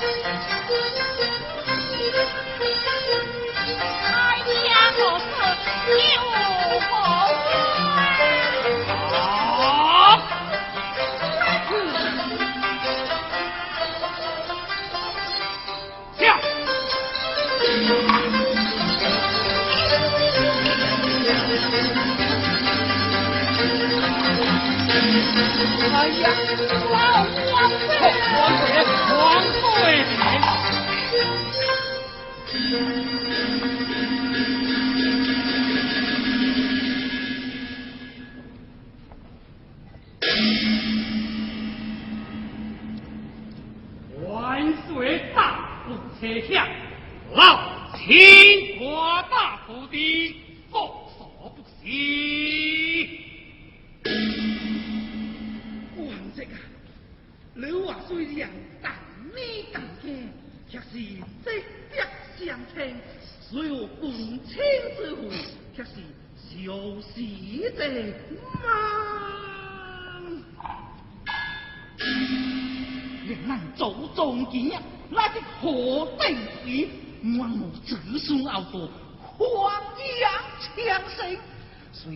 不惜。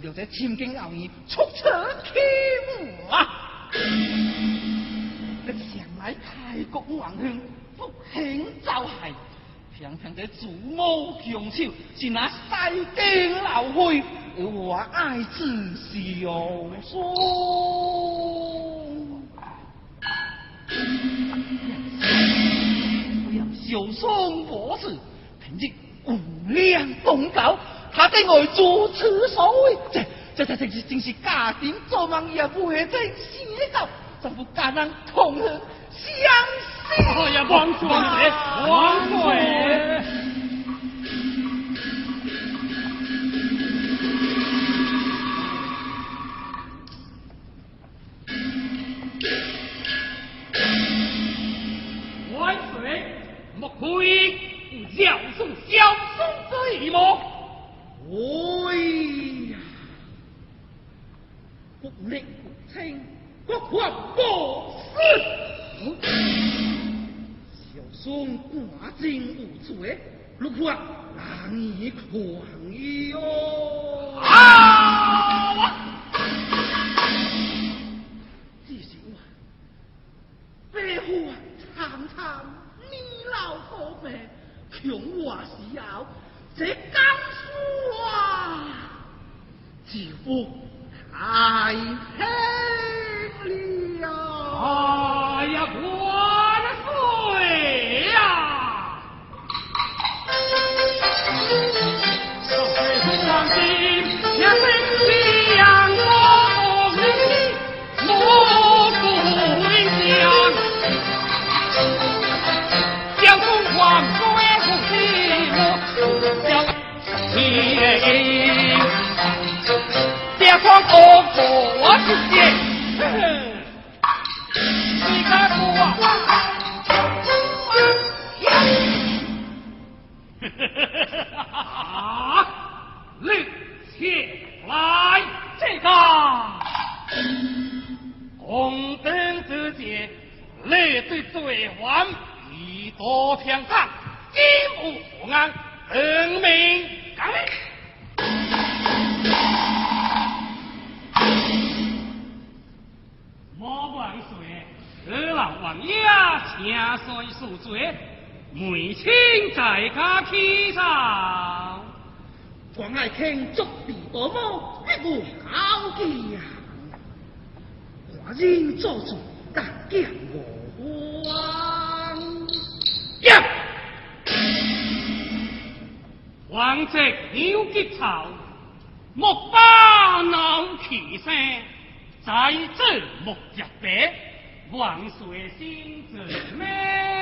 聊这千金傲意，出尘器啊！你想来太国王兄，福兴就系，偏偏这祖母强俏，是那西京老会，我爱之小双。小松博士，平日无量功高。他对我如此所谓，这这这这是真是家庭做梦也不会再心一道，丈夫感恩痛恨相信。哎呀，王叔，王。王广爱听足地多么一股好奇呀我应做主大见我王王者牛节草木花能其声在这木日别王水仙子美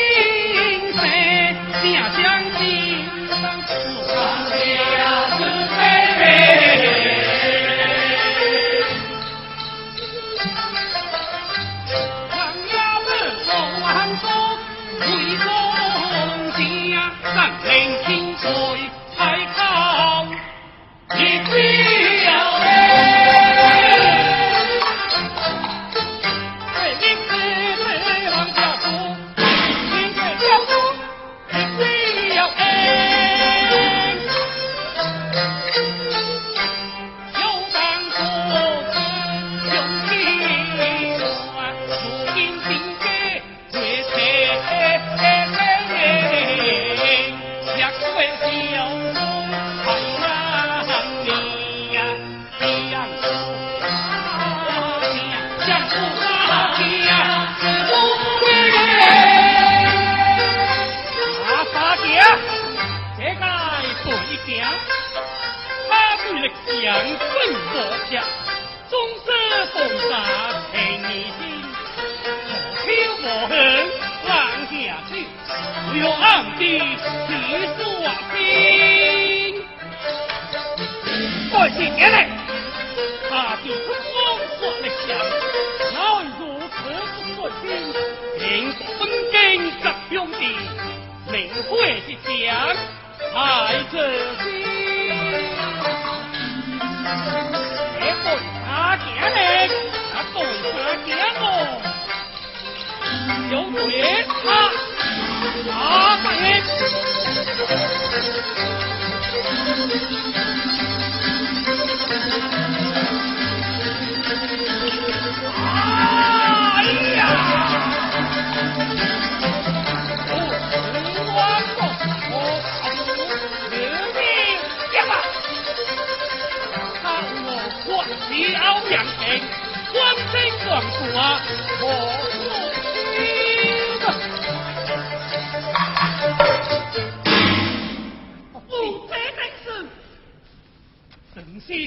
的领会的讲，孩子心，你不看见人，他总看见我，有鬼他他敢？相公啊，我听着。奉陪在身，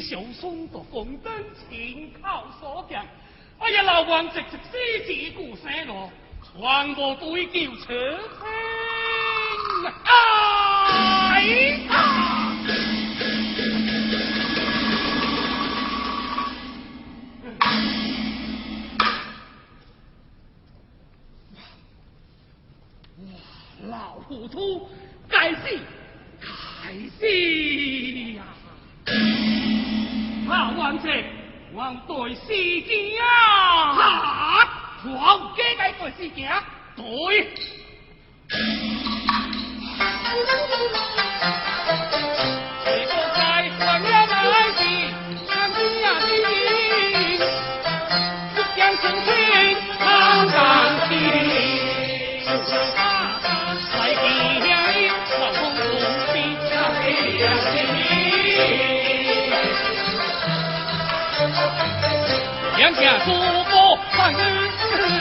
小松夺红灯，前靠所将。哎呀，老王直直死死故生罗，全部对叫扯清。糊涂，该死，该死呀！大王者，王对死惊啊！哈，王家该对死惊，对。全家祖宗万岁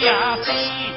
呀飞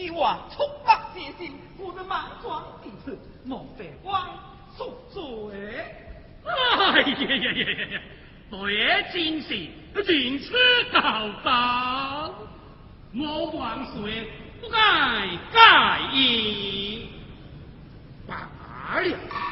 情之话出不写信，我的满床地次，莫别光宿醉。哎呀呀呀呀呀！对正是尽此高道，我万岁不该介意罢了。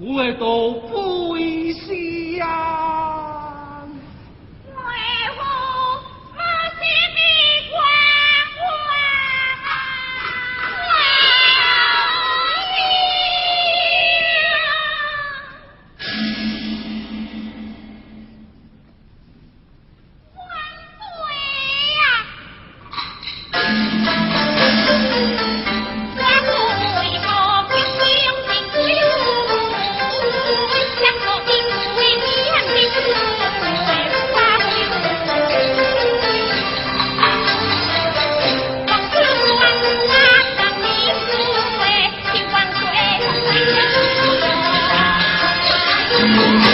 五位都 Thank you.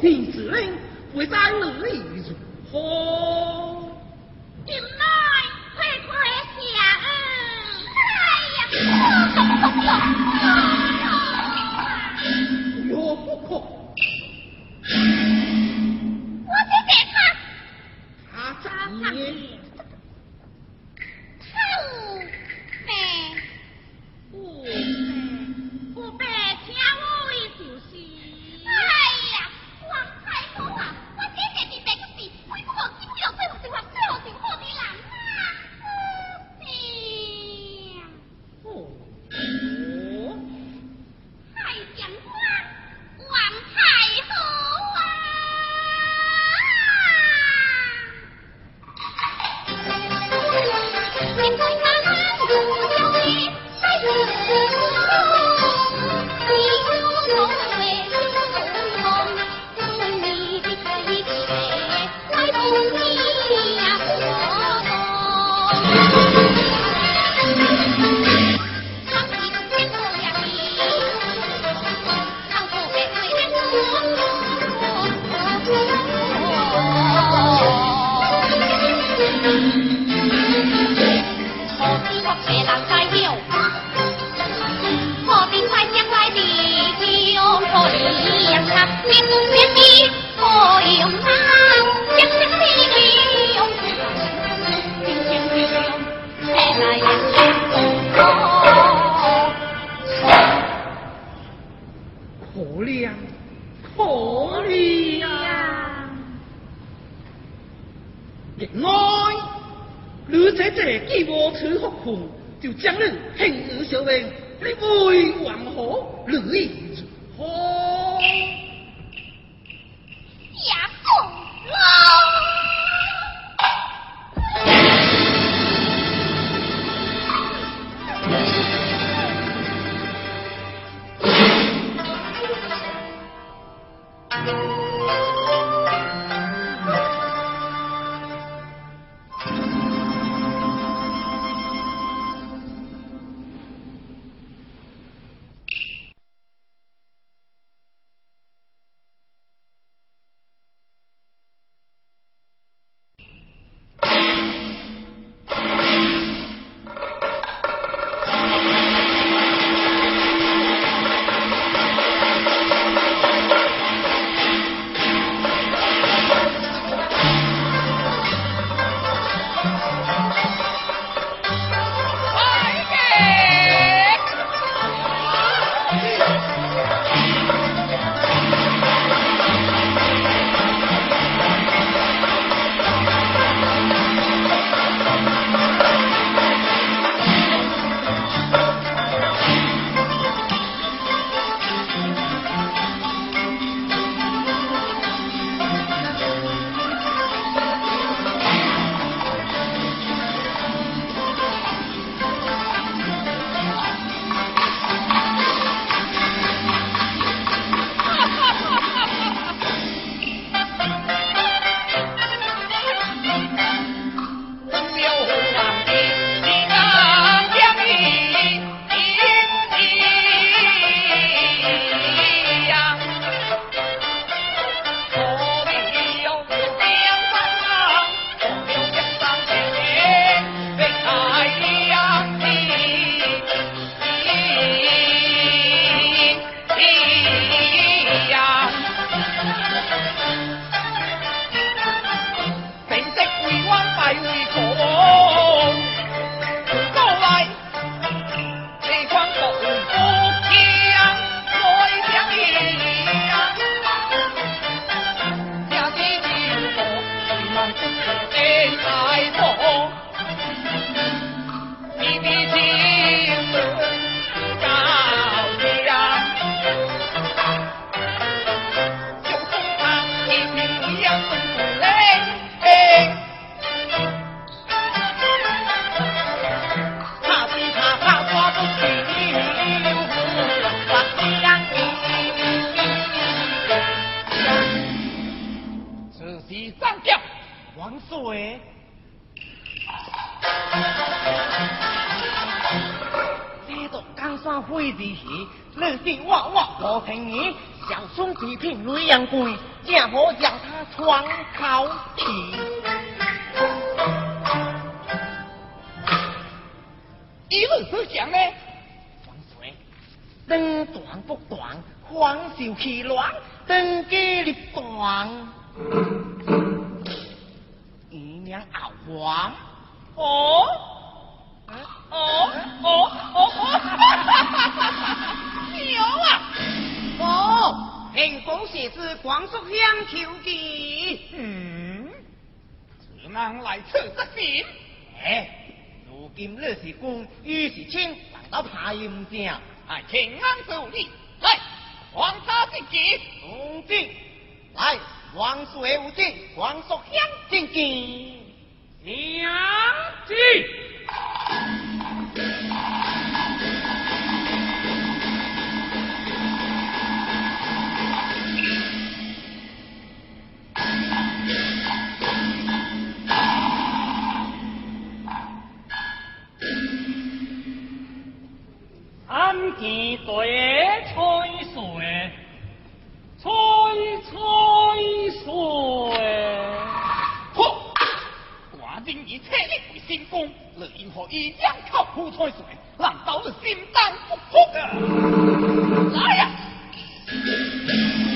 天子令，不在哪里如何？进来，快快谢恩！哎呀，哟不可！我接他，他接他。评雷阳贵，正好叫他窗口去。一日之讲呢？黄水，灯短不短，黄袖气乱，灯机立断，姨娘熬黄哦。哦空写字，光速香求的。嗯，此人来此得信。哎，如今日是官，雨是亲，难道怕阴正？哎，平安受理。来，皇家进见。同进。来，王岁无敬，光速香进见。娘进。见对吹水，吹吹水。以车力为先锋，乐因何以仰靠苦吹水？难道是心胆不服啊？来呀！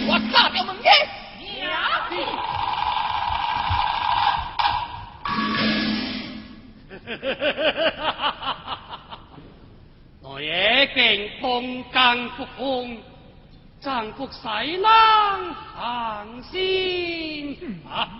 我杀掉门去！呀！我也见风干不风，丈夫谁能放心啊？啊，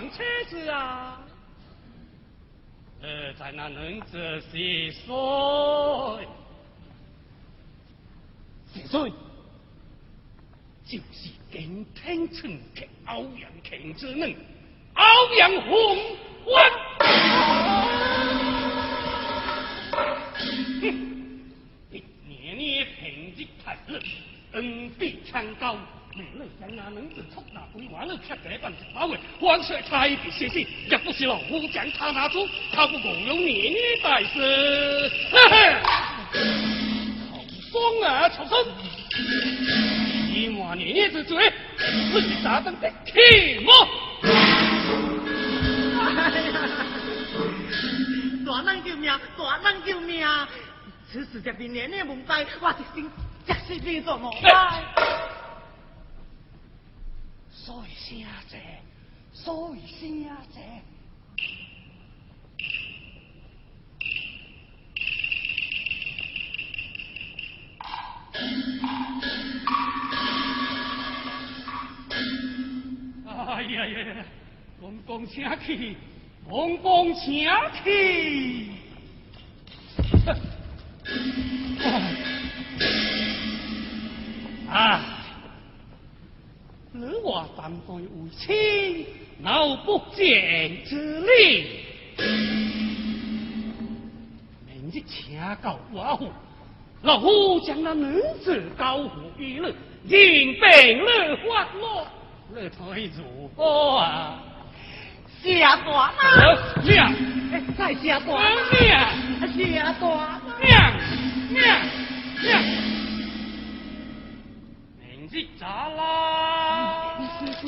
给个团车子啊？呃，在那人子是谁？是谁？就是京天春的欧阳庆之女，欧阳红欢。哼，一年年平日太热，恩必强高。每日将那能子出那回完了，却这般子把位，皇上太别谢谢，若不是老夫将他拿出，他不共有年年大事。哈哈，曹松啊，曹松！你我年年之罪，是啥等的气么？大人救命！大人救命！此事若是年年蒙灾，我一生绝是变作无灾。所以声者，所以声者。哎呀呀呀！公公请去，公公请去。亲，老不见之理。明日请告寡妇，老夫将那女子交付于你，任凭你发落。你睇如何啊？下大人，娘，再下大娘，人，下大人。娘，娘，娘，明日咋啦？我